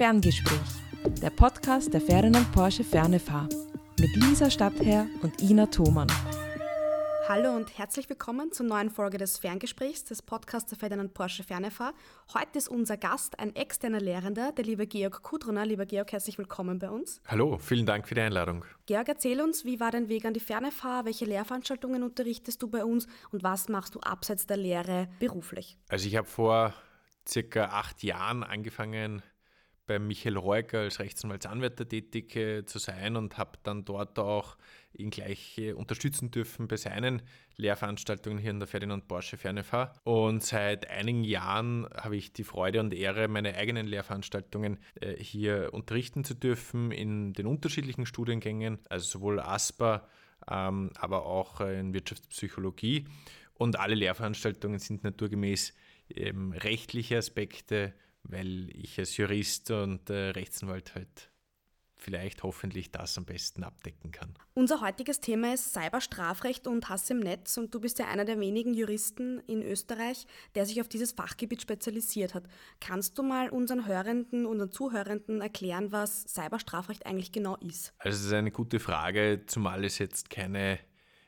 Ferngespräch, der Podcast der Ferdinand Porsche Fernefahr mit Lisa Stadtherr und Ina Thomann. Hallo und herzlich willkommen zur neuen Folge des Ferngesprächs des Podcasts der Ferdinand Porsche Fernefahr. Heute ist unser Gast ein externer Lehrender, der liebe Georg Kudruner. Lieber Georg, herzlich willkommen bei uns. Hallo, vielen Dank für die Einladung. Georg, erzähl uns, wie war dein Weg an die Fernefahr? Welche Lehrveranstaltungen unterrichtest du bei uns und was machst du abseits der Lehre beruflich? Also ich habe vor circa acht Jahren angefangen, bei Michael Reuger als Rechtsanwaltsanwärter tätig äh, zu sein und habe dann dort auch ihn gleich äh, unterstützen dürfen bei seinen Lehrveranstaltungen hier in der Ferdinand Porsche Fernefahr. Und seit einigen Jahren habe ich die Freude und Ehre, meine eigenen Lehrveranstaltungen äh, hier unterrichten zu dürfen in den unterschiedlichen Studiengängen, also sowohl ASPA, ähm, aber auch in Wirtschaftspsychologie. Und alle Lehrveranstaltungen sind naturgemäß ähm, rechtliche Aspekte weil ich als Jurist und äh, Rechtsanwalt halt vielleicht hoffentlich das am besten abdecken kann. Unser heutiges Thema ist Cyberstrafrecht und Hass im Netz und du bist ja einer der wenigen Juristen in Österreich, der sich auf dieses Fachgebiet spezialisiert hat. Kannst du mal unseren Hörenden, unseren Zuhörenden erklären, was Cyberstrafrecht eigentlich genau ist? Also das ist eine gute Frage, zumal es jetzt keine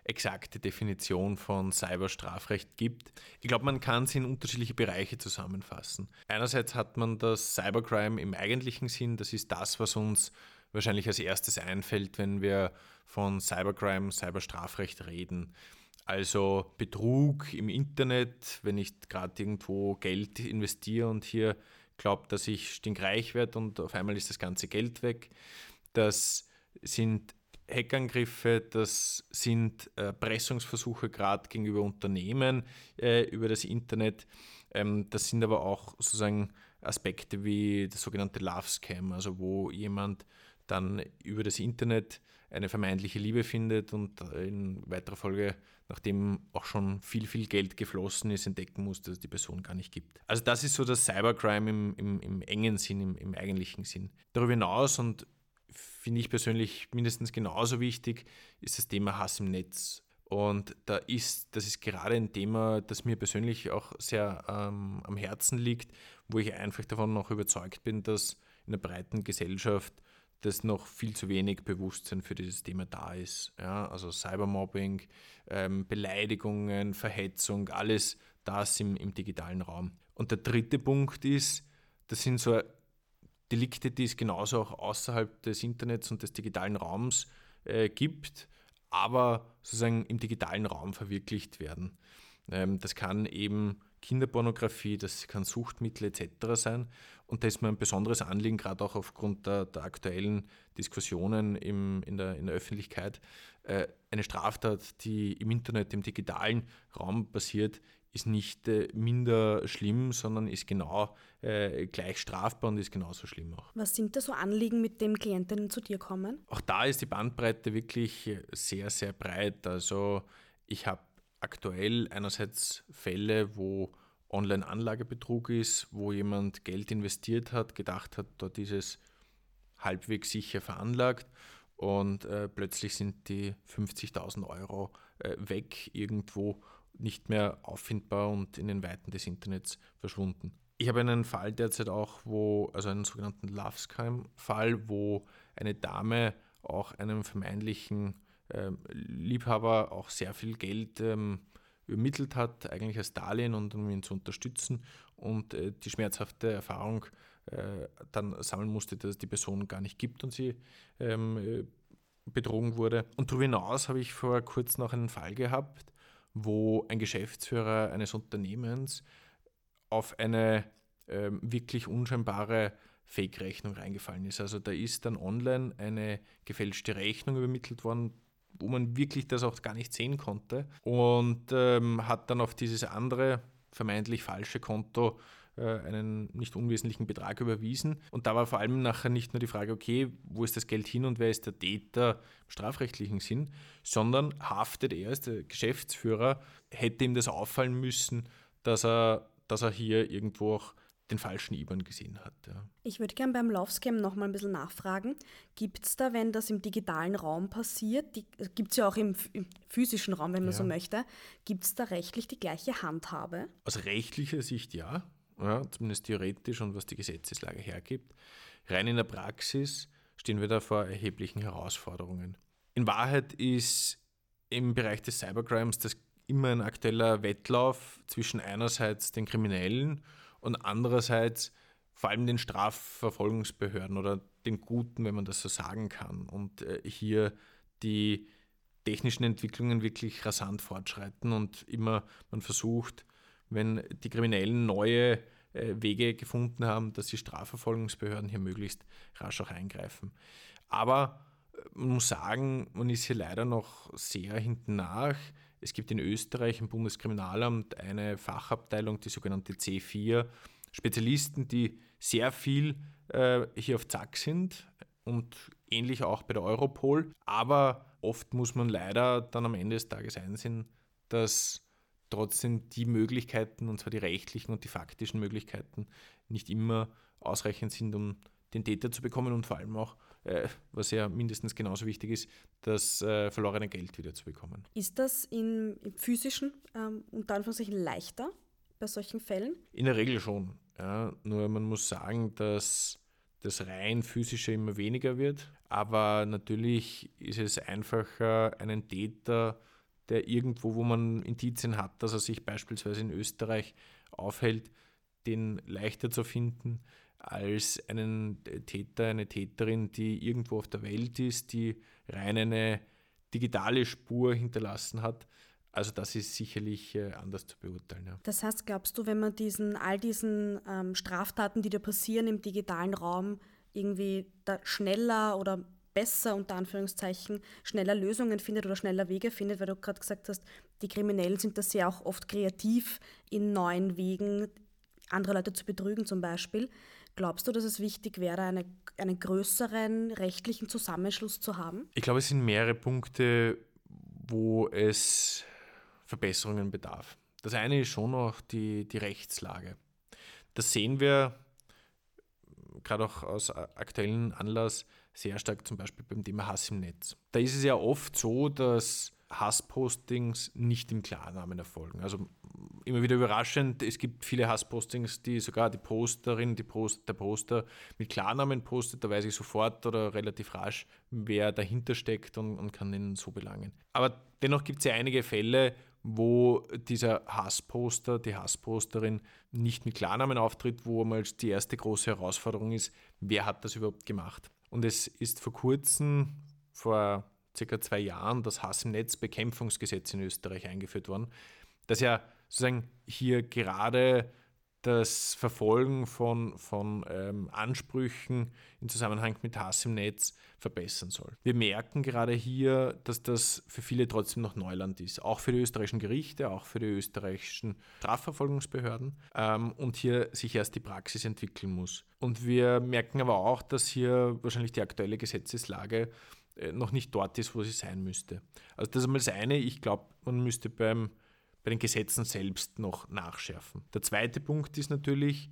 exakte Definition von Cyberstrafrecht gibt. Ich glaube, man kann es in unterschiedliche Bereiche zusammenfassen. Einerseits hat man das Cybercrime im eigentlichen Sinn, das ist das, was uns wahrscheinlich als erstes einfällt, wenn wir von Cybercrime, Cyberstrafrecht reden. Also Betrug im Internet, wenn ich gerade irgendwo Geld investiere und hier glaube, dass ich stinkreich werde und auf einmal ist das ganze Geld weg. Das sind Hackangriffe, das sind äh, Pressungsversuche gerade gegenüber Unternehmen äh, über das Internet. Ähm, das sind aber auch sozusagen Aspekte wie das sogenannte Love Scam, also wo jemand dann über das Internet eine vermeintliche Liebe findet und in weiterer Folge, nachdem auch schon viel, viel Geld geflossen ist, entdecken muss, dass es die Person gar nicht gibt. Also das ist so das Cybercrime im, im, im engen Sinn, im, im eigentlichen Sinn. Darüber hinaus, und finde ich persönlich mindestens genauso wichtig, ist das Thema Hass im Netz. Und da ist, das ist gerade ein Thema, das mir persönlich auch sehr ähm, am Herzen liegt, wo ich einfach davon noch überzeugt bin, dass in der breiten Gesellschaft das noch viel zu wenig Bewusstsein für dieses Thema da ist. Ja, also Cybermobbing, ähm, Beleidigungen, Verhetzung, alles das im, im digitalen Raum. Und der dritte Punkt ist, das sind so Delikte, die es genauso auch außerhalb des Internets und des digitalen Raums äh, gibt, aber sozusagen im digitalen Raum verwirklicht werden. Ähm, das kann eben Kinderpornografie, das kann Suchtmittel etc. sein. Und da ist mir ein besonderes Anliegen, gerade auch aufgrund der, der aktuellen Diskussionen im, in, der, in der Öffentlichkeit. Äh, eine Straftat, die im Internet, im digitalen Raum passiert, ist nicht äh, minder schlimm, sondern ist genau äh, gleich strafbar und ist genauso schlimm auch. Was sind da so Anliegen, mit dem Klientinnen zu dir kommen? Auch da ist die Bandbreite wirklich sehr, sehr breit. Also ich habe aktuell einerseits Fälle, wo Online-Anlagebetrug ist, wo jemand Geld investiert hat, gedacht hat, dort ist es halbwegs sicher veranlagt und äh, plötzlich sind die 50.000 Euro äh, weg irgendwo nicht mehr auffindbar und in den Weiten des Internets verschwunden. Ich habe einen Fall derzeit auch, wo, also einen sogenannten Love Scam-Fall, wo eine Dame auch einem vermeintlichen ähm, Liebhaber auch sehr viel Geld ähm, übermittelt hat, eigentlich als Darlehen und um ihn zu unterstützen und äh, die schmerzhafte Erfahrung äh, dann sammeln musste, dass es die Person gar nicht gibt und sie ähm, äh, betrogen wurde. Und darüber hinaus habe ich vor kurzem noch einen Fall gehabt, wo ein Geschäftsführer eines Unternehmens auf eine ähm, wirklich unscheinbare Fake-Rechnung reingefallen ist. Also da ist dann online eine gefälschte Rechnung übermittelt worden, wo man wirklich das auch gar nicht sehen konnte und ähm, hat dann auf dieses andere vermeintlich falsche Konto einen nicht unwesentlichen Betrag überwiesen. Und da war vor allem nachher nicht nur die Frage, okay, wo ist das Geld hin und wer ist der Täter im strafrechtlichen Sinn, sondern haftet er als der Geschäftsführer, hätte ihm das auffallen müssen, dass er, dass er hier irgendwo auch den falschen IBAN gesehen hat. Ja. Ich würde gerne beim Lovescam noch mal ein bisschen nachfragen. Gibt es da, wenn das im digitalen Raum passiert, gibt es ja auch im, im, physischen Raum, wenn man ja. so möchte, gibt es da rechtlich die gleiche Handhabe? Aus rechtlicher Sicht ja. Ja, zumindest theoretisch und was die Gesetzeslage hergibt. Rein in der Praxis stehen wir da vor erheblichen Herausforderungen. In Wahrheit ist im Bereich des Cybercrimes das immer ein aktueller Wettlauf zwischen einerseits den Kriminellen und andererseits vor allem den Strafverfolgungsbehörden oder den Guten, wenn man das so sagen kann. Und äh, hier die technischen Entwicklungen wirklich rasant fortschreiten und immer man versucht, wenn die Kriminellen neue äh, Wege gefunden haben, dass die Strafverfolgungsbehörden hier möglichst rasch auch eingreifen. Aber äh, man muss sagen, man ist hier leider noch sehr hinten nach. Es gibt in Österreich im Bundeskriminalamt eine Fachabteilung, die sogenannte C4, Spezialisten, die sehr viel äh, hier auf Zack sind und ähnlich auch bei der Europol. Aber oft muss man leider dann am Ende des Tages einsehen, dass trotzdem die Möglichkeiten, und zwar die rechtlichen und die faktischen Möglichkeiten, nicht immer ausreichend sind, um den Täter zu bekommen und vor allem auch, äh, was ja mindestens genauso wichtig ist, das äh, verlorene Geld wieder zu bekommen. Ist das in, im physischen ähm, unter Anführungszeichen leichter bei solchen Fällen? In der Regel schon. Ja. Nur man muss sagen, dass das rein physische immer weniger wird. Aber natürlich ist es einfacher, einen Täter der irgendwo, wo man Indizien hat, dass er sich beispielsweise in Österreich aufhält, den leichter zu finden als einen Täter, eine Täterin, die irgendwo auf der Welt ist, die rein eine digitale Spur hinterlassen hat. Also das ist sicherlich äh, anders zu beurteilen. Ja. Das heißt, glaubst du, wenn man diesen, all diesen ähm, Straftaten, die da passieren im digitalen Raum, irgendwie da schneller oder besser unter Anführungszeichen schneller Lösungen findet oder schneller Wege findet, weil du gerade gesagt hast, die Kriminellen sind da sehr auch oft kreativ in neuen Wegen, andere Leute zu betrügen zum Beispiel. Glaubst du, dass es wichtig wäre, eine, einen größeren rechtlichen Zusammenschluss zu haben? Ich glaube, es sind mehrere Punkte, wo es Verbesserungen bedarf. Das eine ist schon auch die, die Rechtslage. Das sehen wir gerade auch aus aktuellen Anlass sehr stark zum Beispiel beim Thema Hass im Netz. Da ist es ja oft so, dass Hasspostings nicht im Klarnamen erfolgen. Also immer wieder überraschend, es gibt viele Hasspostings, die sogar die Posterin, die Post, der Poster mit Klarnamen postet, da weiß ich sofort oder relativ rasch, wer dahinter steckt und, und kann ihn so belangen. Aber dennoch gibt es ja einige Fälle, wo dieser Hassposter, die Hassposterin nicht mit Klarnamen auftritt, wo einmal die erste große Herausforderung ist, wer hat das überhaupt gemacht. Und es ist vor kurzem, vor circa zwei Jahren, das Hass im Netz Bekämpfungsgesetz in Österreich eingeführt worden, das ja sozusagen hier gerade das Verfolgen von, von ähm, Ansprüchen im Zusammenhang mit Hass im Netz verbessern soll. Wir merken gerade hier, dass das für viele trotzdem noch Neuland ist, auch für die österreichischen Gerichte, auch für die österreichischen Strafverfolgungsbehörden ähm, und hier sich erst die Praxis entwickeln muss. Und wir merken aber auch, dass hier wahrscheinlich die aktuelle Gesetzeslage äh, noch nicht dort ist, wo sie sein müsste. Also das ist einmal das eine, ich glaube, man müsste beim bei den Gesetzen selbst noch nachschärfen. Der zweite Punkt ist natürlich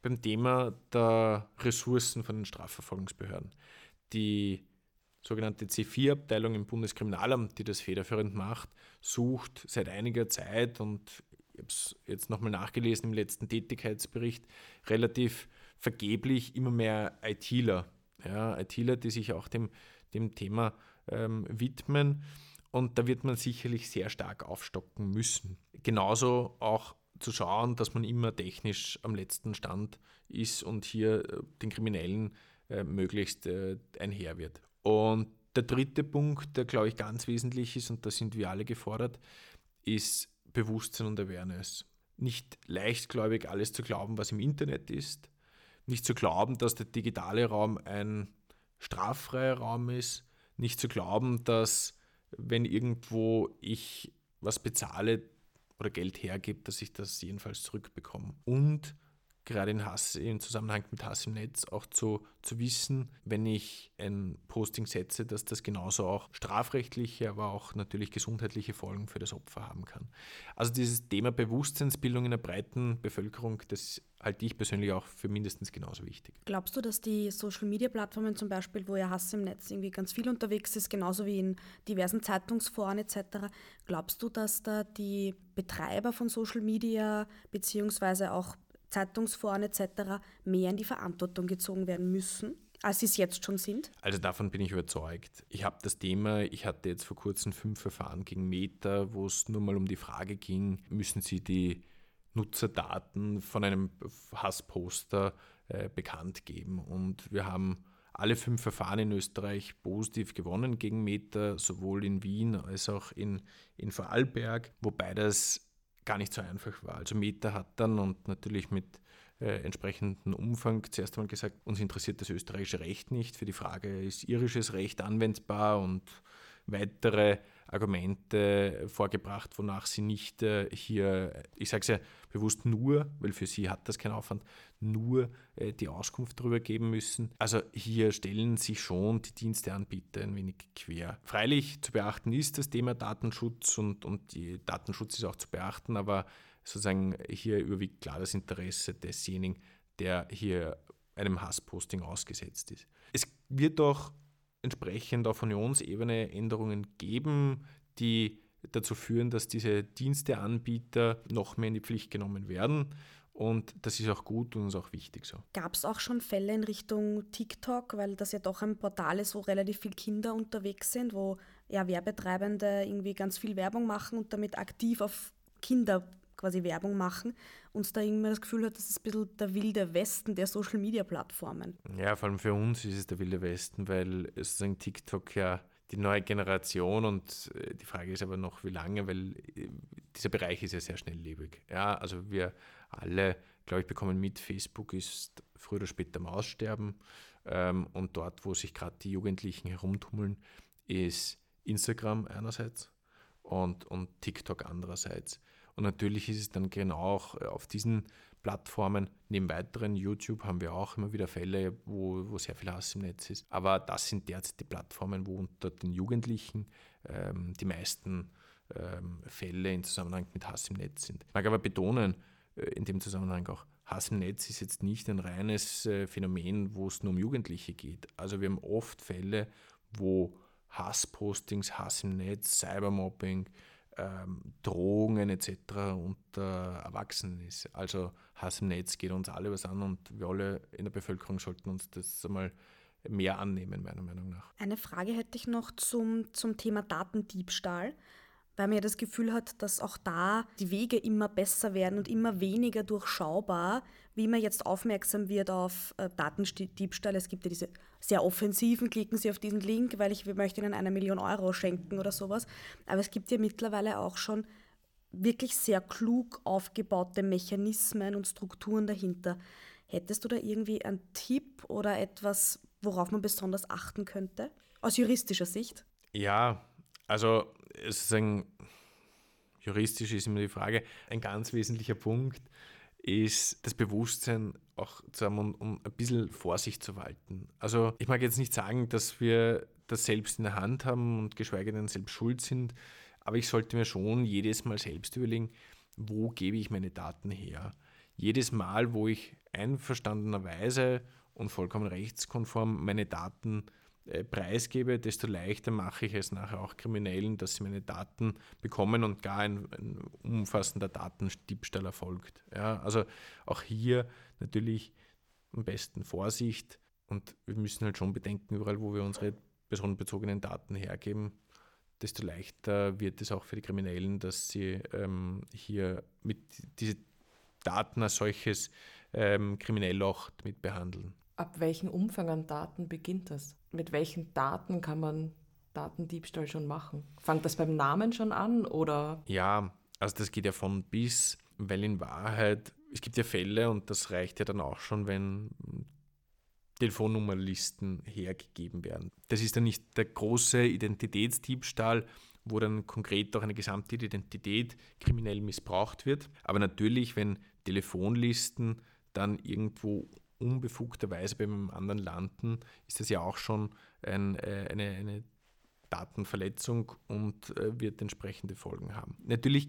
beim Thema der Ressourcen von den Strafverfolgungsbehörden. Die sogenannte C4-Abteilung im Bundeskriminalamt, die das federführend macht, sucht seit einiger Zeit und ich habe es jetzt nochmal nachgelesen im letzten Tätigkeitsbericht, relativ vergeblich immer mehr ITler. Ja, ITler, die sich auch dem, dem Thema ähm, widmen. Und da wird man sicherlich sehr stark aufstocken müssen. Genauso auch zu schauen, dass man immer technisch am letzten Stand ist und hier äh, den Kriminellen äh, möglichst äh, einher wird. Und der dritte Punkt, der glaube ich ganz wesentlich ist, und da sind wir alle gefordert, ist Bewusstsein und Awareness. Nicht leichtgläubig alles zu glauben, was im Internet ist. Nicht zu glauben, dass der digitale Raum ein straffreier Raum ist. Nicht zu glauben, dass wenn irgendwo ich was bezahle oder Geld hergebe, dass ich das jedenfalls zurückbekomme. Und gerade in Hass, im Zusammenhang mit Hass im Netz auch zu, zu wissen, wenn ich ein Posting setze, dass das genauso auch strafrechtliche, aber auch natürlich gesundheitliche Folgen für das Opfer haben kann. Also dieses Thema Bewusstseinsbildung in der breiten Bevölkerung, das halte ich persönlich auch für mindestens genauso wichtig. Glaubst du, dass die Social-Media-Plattformen zum Beispiel, wo ja Hass im Netz irgendwie ganz viel unterwegs ist, genauso wie in diversen Zeitungsforen etc., glaubst du, dass da die Betreiber von Social Media beziehungsweise auch Zeitungsforen etc. mehr in die Verantwortung gezogen werden müssen, als sie es jetzt schon sind? Also davon bin ich überzeugt. Ich habe das Thema, ich hatte jetzt vor kurzem fünf Verfahren gegen Meta, wo es nur mal um die Frage ging, müssen sie die Nutzerdaten von einem Hassposter äh, bekannt geben. Und wir haben alle fünf Verfahren in Österreich positiv gewonnen gegen Meta, sowohl in Wien als auch in, in Vorarlberg, wobei das gar nicht so einfach war. Also Meta hat dann und natürlich mit äh, entsprechenden Umfang zuerst einmal gesagt, uns interessiert das österreichische Recht nicht. Für die Frage, ist irisches Recht anwendbar und weitere Argumente vorgebracht, wonach sie nicht äh, hier, ich sage es ja bewusst nur, weil für sie hat das keinen Aufwand, nur äh, die Auskunft darüber geben müssen. Also hier stellen sich schon die Diensteanbieter ein wenig quer. Freilich zu beachten ist das Thema Datenschutz und, und Datenschutz ist auch zu beachten, aber sozusagen hier überwiegt klar das Interesse desjenigen, der hier einem Hassposting ausgesetzt ist. Es wird auch entsprechend auf Unionsebene Änderungen geben, die dazu führen, dass diese Diensteanbieter noch mehr in die Pflicht genommen werden. Und das ist auch gut und ist auch wichtig so. Gab es auch schon Fälle in Richtung TikTok, weil das ja doch ein Portal ist, wo relativ viele Kinder unterwegs sind, wo ja Werbetreibende irgendwie ganz viel Werbung machen und damit aktiv auf Kinder quasi Werbung machen, uns da irgendwie das Gefühl hat, das ist ein bisschen der wilde Westen der Social Media Plattformen. Ja, vor allem für uns ist es der wilde Westen, weil sozusagen TikTok ja die neue Generation und äh, die Frage ist aber noch, wie lange, weil äh, dieser Bereich ist ja sehr schnelllebig. Ja, also wir alle, glaube ich, bekommen mit, Facebook ist früher oder später am Aussterben ähm, und dort, wo sich gerade die Jugendlichen herumtummeln, ist Instagram einerseits und, und TikTok andererseits. Und natürlich ist es dann genau auch äh, auf diesen Plattformen, neben weiteren YouTube haben wir auch immer wieder Fälle, wo, wo sehr viel Hass im Netz ist. Aber das sind derzeit die Plattformen, wo unter den Jugendlichen ähm, die meisten ähm, Fälle in Zusammenhang mit Hass im Netz sind. Ich mag aber betonen, äh, in dem Zusammenhang auch, Hass im Netz ist jetzt nicht ein reines äh, Phänomen, wo es nur um Jugendliche geht. Also wir haben oft Fälle, wo Hasspostings, Hass im Netz, Cybermobbing, ähm, Drohungen etc. unter Erwachsenen ist. Also Hass im Netz geht uns alle was an und wir alle in der Bevölkerung sollten uns das einmal mehr annehmen, meiner Meinung nach. Eine Frage hätte ich noch zum, zum Thema Datendiebstahl weil man ja das Gefühl hat, dass auch da die Wege immer besser werden und immer weniger durchschaubar, wie man jetzt aufmerksam wird auf äh, Datendiebstahl. Es gibt ja diese sehr offensiven, klicken Sie auf diesen Link, weil ich möchte Ihnen eine Million Euro schenken oder sowas. Aber es gibt ja mittlerweile auch schon wirklich sehr klug aufgebaute Mechanismen und Strukturen dahinter. Hättest du da irgendwie einen Tipp oder etwas, worauf man besonders achten könnte? Aus juristischer Sicht? Ja, also sozusagen, juristisch ist immer die Frage, ein ganz wesentlicher Punkt ist das Bewusstsein auch zu haben, um, um ein bisschen Vorsicht zu walten. Also ich mag jetzt nicht sagen, dass wir das selbst in der Hand haben und geschweige denn selbst schuld sind, aber ich sollte mir schon jedes Mal selbst überlegen, wo gebe ich meine Daten her. Jedes Mal, wo ich einverstandenerweise und vollkommen rechtskonform meine Daten preisgebe, desto leichter mache ich es nachher auch Kriminellen, dass sie meine Daten bekommen und gar ein, ein umfassender Datendiebstahl erfolgt. Ja, also auch hier natürlich am besten Vorsicht und wir müssen halt schon bedenken, überall wo wir unsere personenbezogenen Daten hergeben, desto leichter wird es auch für die Kriminellen, dass sie ähm, hier mit diese Daten als solches ähm, kriminell auch mit behandeln. Ab welchem Umfang an Daten beginnt das? Mit welchen Daten kann man Datendiebstahl schon machen? Fangt das beim Namen schon an oder? Ja, also das geht ja von bis, weil in Wahrheit, es gibt ja Fälle und das reicht ja dann auch schon, wenn Telefonnummerlisten hergegeben werden. Das ist dann nicht der große Identitätsdiebstahl, wo dann konkret auch eine gesamte Identität kriminell missbraucht wird. Aber natürlich, wenn Telefonlisten dann irgendwo unbefugterweise bei einem anderen landen, ist das ja auch schon ein, äh, eine, eine Datenverletzung und äh, wird entsprechende Folgen haben. Natürlich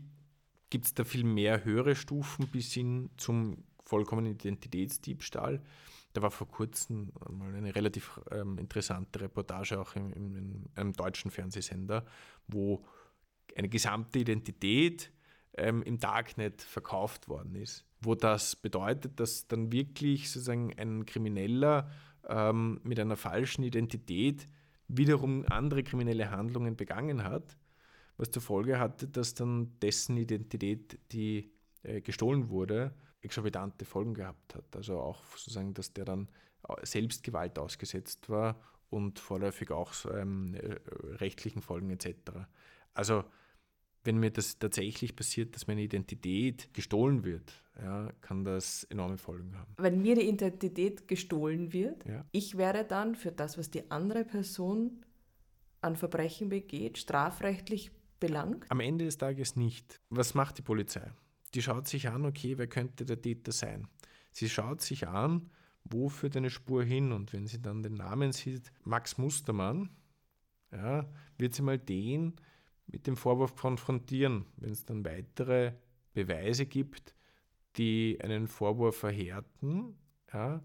gibt es da viel mehr höhere Stufen bis hin zum vollkommenen Identitätsdiebstahl. Da war vor kurzem mal eine relativ ähm, interessante Reportage auch in, in, in, einem deutschen Fernsehsender, wo eine gesamte Identität ähm, im Darknet verkauft worden ist. Wo das bedeutet, dass dann wirklich sozusagen ein Krimineller ähm, mit einer falschen Identität wiederum andere kriminelle Handlungen begangen hat, was zur Folge hatte, dass dann dessen Identität, die äh, gestohlen wurde, exorbitante Folgen gehabt hat. Also auch sozusagen, dass der dann äh, selbst Gewalt ausgesetzt war und vorläufig auch ähm, äh, rechtlichen Folgen etc. Also wenn mir das tatsächlich passiert, dass meine Identität gestohlen wird, ja, kann das enorme Folgen haben. Wenn mir die Identität gestohlen wird, ja. ich werde dann für das, was die andere Person an Verbrechen begeht, strafrechtlich belangt? Am Ende des Tages nicht. Was macht die Polizei? Die schaut sich an, okay, wer könnte der Täter sein? Sie schaut sich an, wo führt eine Spur hin? Und wenn sie dann den Namen sieht, Max Mustermann, ja, wird sie mal den mit dem Vorwurf konfrontieren, wenn es dann weitere Beweise gibt, die einen Vorwurf verhärten, ja,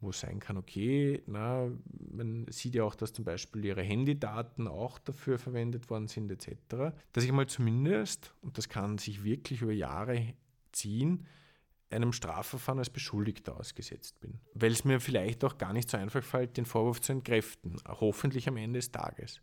wo sein kann, okay, na, man sieht ja auch, dass zum Beispiel ihre Handydaten auch dafür verwendet worden sind, etc., dass ich mal zumindest, und das kann sich wirklich über Jahre ziehen, einem Strafverfahren als Beschuldigter ausgesetzt bin. Weil es mir vielleicht auch gar nicht so einfach fällt, den Vorwurf zu entkräften, hoffentlich am Ende des Tages.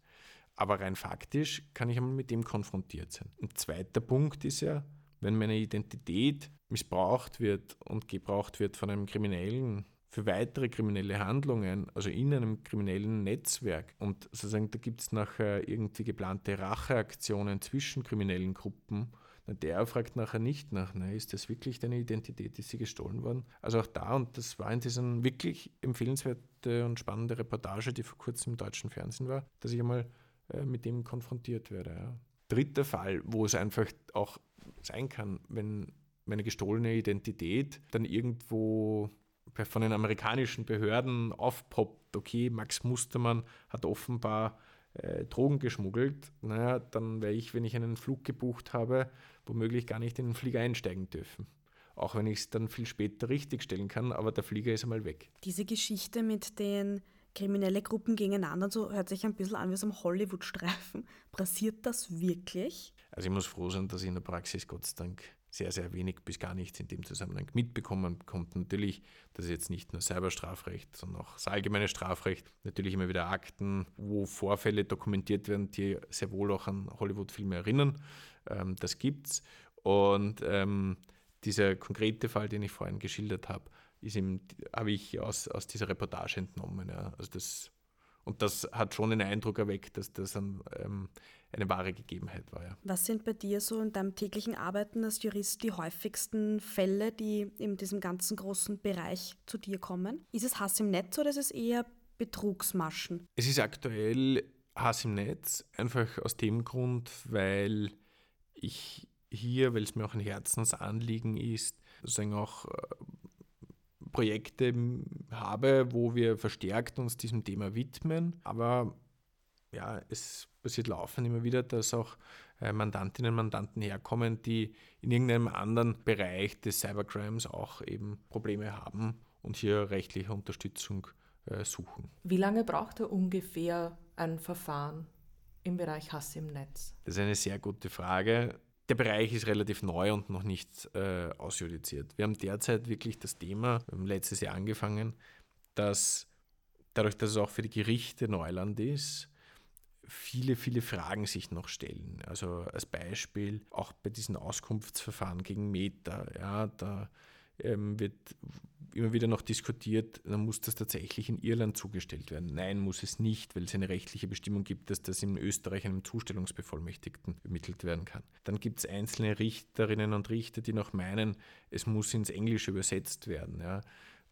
Aber rein faktisch kann ich einmal mit dem konfrontiert sein. Ein zweiter Punkt ist ja, wenn meine Identität missbraucht wird und gebraucht wird von einem Kriminellen für weitere kriminelle Handlungen, also in einem kriminellen Netzwerk. Und sozusagen, da gibt es nachher irgendwie geplante Racheaktionen zwischen kriminellen Gruppen. Der fragt nachher nicht nach, ne, ist das wirklich deine Identität, ist sie gestohlen worden? Also auch da, und das war in dieser wirklich empfehlenswerte und spannende Reportage, die vor kurzem im deutschen Fernsehen war, dass ich einmal mit dem konfrontiert werde. Ja. Dritter Fall, wo es einfach auch sein kann, wenn meine gestohlene Identität dann irgendwo von den amerikanischen Behörden aufpoppt, okay, Max Mustermann hat offenbar äh, Drogen geschmuggelt, naja, dann wäre ich, wenn ich einen Flug gebucht habe, womöglich gar nicht in den Flieger einsteigen dürfen. Auch wenn ich es dann viel später richtigstellen kann, aber der Flieger ist einmal weg. Diese Geschichte mit den kriminelle Gruppen gegeneinander, so hört sich ein bisschen an wie so ein Hollywood-Streifen. Passiert das wirklich? Also ich muss froh sein, dass ich in der Praxis Gott sei Dank sehr, sehr wenig bis gar nichts in dem Zusammenhang mitbekommen kommt. Natürlich, das ist jetzt nicht nur Cyberstrafrecht, sondern auch das allgemeine Strafrecht. Natürlich immer wieder Akten, wo Vorfälle dokumentiert werden, die sehr wohl auch an Hollywood-Filme erinnern. Ähm, das gibt's. Und ähm, dieser konkrete Fall, den ich vorhin geschildert habe, habe ich aus, aus dieser Reportage entnommen. Ja. Also das und das hat schon den Eindruck erweckt, dass das ein, ähm, eine wahre Gegebenheit war. Ja. Was sind bei dir so in deinem täglichen Arbeiten als Jurist die häufigsten Fälle, die in diesem ganzen großen Bereich zu dir kommen? Ist es Hass im Netz oder ist es eher Betrugsmaschen? Es ist aktuell Hass im Netz, einfach aus dem Grund, weil ich hier, weil es mir auch ein Herzensanliegen ist, sozusagen auch äh, Projekte habe, wo wir verstärkt uns diesem Thema widmen. Aber ja, es passiert laufend immer wieder, dass auch äh, Mandantinnen und Mandanten herkommen, die in irgendeinem anderen Bereich des Cybercrimes auch eben Probleme haben und hier rechtliche Unterstützung äh, suchen. Wie lange braucht er ungefähr ein Verfahren im Bereich Hass im Netz? Das ist eine sehr gute Frage der Bereich ist relativ neu und noch nicht äh, ausjudiziert. Wir haben derzeit wirklich das Thema, wir haben letztes Jahr angefangen, dass dadurch, dass es auch für die Gerichte Neuland ist, viele, viele Fragen sich noch stellen. Also als Beispiel auch bei diesen Auskunftsverfahren gegen Meta, ja, da ähm, wird immer wieder noch diskutiert, dann muss das tatsächlich in Irland zugestellt werden. Nein, muss es nicht, weil es eine rechtliche Bestimmung gibt, dass das in Österreich einem Zustellungsbevollmächtigten ermittelt werden kann. Dann gibt es einzelne Richterinnen und Richter, die noch meinen, es muss ins Englische übersetzt werden. Ja.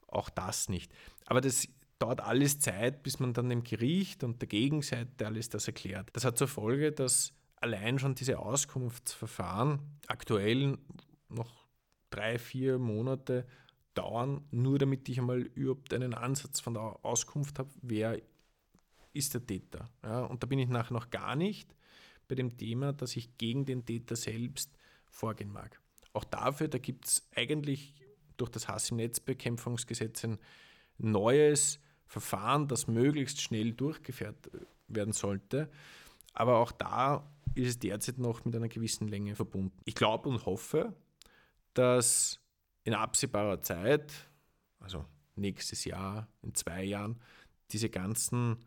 Auch das nicht. Aber das dauert alles Zeit, bis man dann dem Gericht und der Gegenseite alles das erklärt. Das hat zur Folge, dass allein schon diese Auskunftsverfahren aktuell noch drei, vier Monate dauern, nur damit ich einmal überhaupt einen Ansatz von der Auskunft habe, wer ist der Täter. Ja, und da bin ich nachher noch gar nicht bei dem Thema, dass ich gegen den Täter selbst vorgehen mag. Auch dafür, da gibt es eigentlich durch das Hass im Netzbekämpfungsgesetz ein neues Verfahren, das möglichst schnell durchgeführt werden sollte. Aber auch da ist es derzeit noch mit einer gewissen Länge verbunden. Ich glaube und hoffe, dass in absehbarer Zeit, also nächstes Jahr, in zwei Jahren, diese ganzen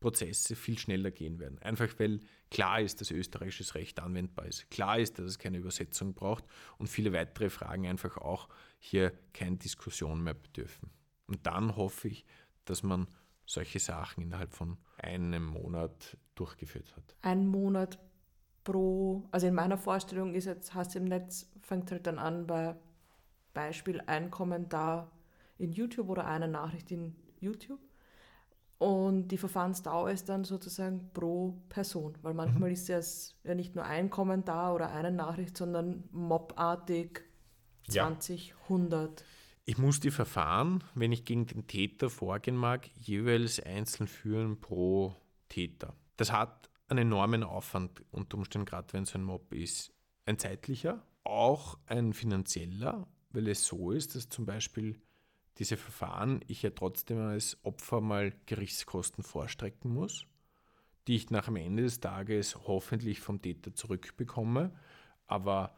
Prozesse viel schneller gehen werden. Einfach weil klar ist, dass österreichisches Recht anwendbar ist. Klar ist, dass es keine Übersetzung braucht und viele weitere Fragen einfach auch hier keine Diskussion mehr bedürfen. Und dann hoffe ich, dass man solche Sachen innerhalb von einem Monat durchgeführt hat. Ein Monat pro, also in meiner Vorstellung ist jetzt, hast du im Netz, fängt halt dann an bei Beispiel ein Kommentar in YouTube oder eine Nachricht in YouTube. Und die Verfahrensdauer ist dann sozusagen pro Person, weil manchmal mhm. ist es ja nicht nur ein Kommentar oder eine Nachricht, sondern mobartig 20, ja. 100. Ich muss die Verfahren, wenn ich gegen den Täter vorgehen mag, jeweils einzeln führen pro Täter. Das hat einen enormen Aufwand, unter Umständen gerade wenn es ein Mob ist. Ein zeitlicher, auch ein finanzieller, weil es so ist, dass zum Beispiel diese Verfahren ich ja trotzdem als Opfer mal Gerichtskosten vorstrecken muss, die ich nach dem Ende des Tages hoffentlich vom Täter zurückbekomme. Aber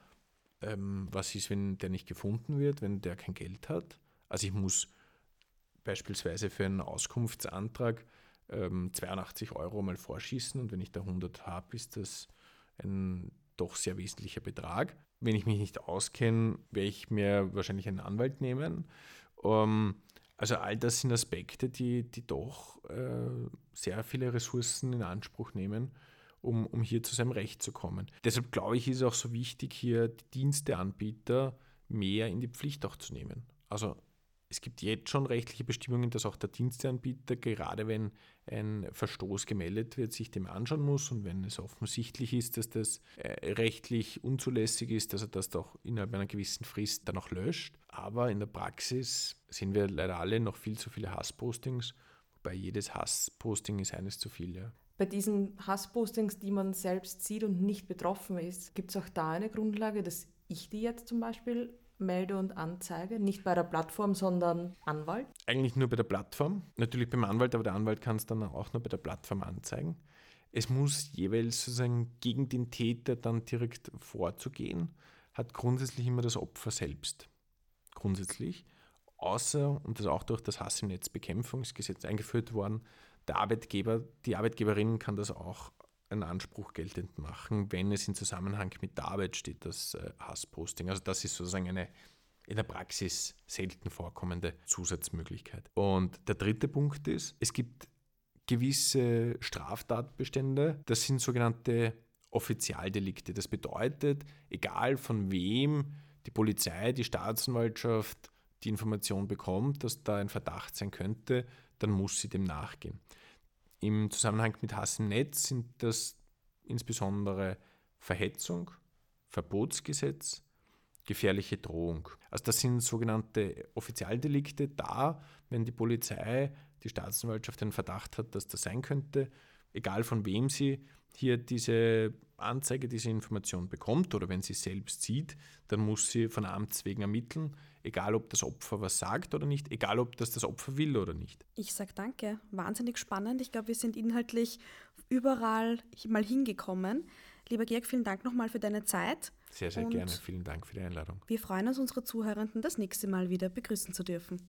ähm, was ist, wenn der nicht gefunden wird, wenn der kein Geld hat? Also ich muss beispielsweise für einen Auskunftsantrag ähm, 82 Euro mal vorschießen und wenn ich da 100 habe, ist das ein doch sehr wesentlicher Betrag. Wenn ich mich nicht auskenne, werde ich mir wahrscheinlich einen Anwalt nehmen ähm, also all das sind Aspekte, die, die doch äh, sehr viele Ressourcen in Anspruch nehmen, um, um hier zu seinem Recht zu kommen. Deshalb glaube ich, ist es auch so wichtig, hier die Diensteanbieter mehr in die Pflicht auch zu nehmen. Also es gibt jetzt schon rechtliche Bestimmungen, dass auch der Diensteanbieter, gerade wenn ein Verstoß gemeldet wird, sich dem anschauen muss und wenn es offensichtlich ist, dass das äh, rechtlich unzulässig ist, dass er das doch innerhalb einer gewissen Frist dann auch löscht. Aber in der Praxis sehen wir leider alle noch viel zu viele Hasspostings, wobei jedes Hassposting ist eines zu viel. Ja. Bei diesen Hasspostings, die man selbst sieht und nicht betroffen ist, gibt es auch da eine Grundlage, dass ich die jetzt zum Beispiel melde und anzeige? Nicht bei der Plattform, sondern Anwalt? Eigentlich nur bei der Plattform. Natürlich beim Anwalt, aber der Anwalt kann es dann auch nur bei der Plattform anzeigen. Es muss jeweils sozusagen gegen den Täter dann direkt vorzugehen, hat grundsätzlich immer das Opfer selbst. Grundsätzlich. Außer, und das auch durch das Hass im Netz Bekämpfungsgesetz eingeführt worden, der Arbeitgeber, die Arbeitgeberin kann das auch einen Anspruch geltend machen, wenn es in Zusammenhang mit der Arbeit steht, das äh, Hassposting. Also das ist sozusagen eine in der Praxis selten vorkommende Zusatzmöglichkeit. Und der dritte Punkt ist, es gibt gewisse Straftatbestände, das sind sogenannte Offizialdelikte. Das bedeutet, egal von wem die Polizei, die Staatsanwaltschaft die Information bekommt, dass da ein Verdacht sein könnte, dann muss sie dem nachgehen. Im Zusammenhang mit Hass im Netz sind das insbesondere Verhetzung, Verbotsgesetz, gefährliche Drohung. Also das sind sogenannte Offizialdelikte. Da, wenn die Polizei, die Staatsanwaltschaft einen Verdacht hat, dass das sein könnte, egal von wem sie hier diese Anzeige, diese Information bekommt oder wenn sie es selbst sieht, dann muss sie von Amts wegen ermitteln, egal ob das Opfer was sagt oder nicht, egal ob das das Opfer will oder nicht. Ich sage danke, wahnsinnig spannend. Ich glaube, wir sind inhaltlich überall mal hingekommen. Lieber Georg, vielen Dank nochmal für deine Zeit. Sehr, sehr gerne. Vielen Dank für die Einladung. Wir freuen uns, unsere Zuhörenden das nächste Mal wieder begrüßen zu dürfen.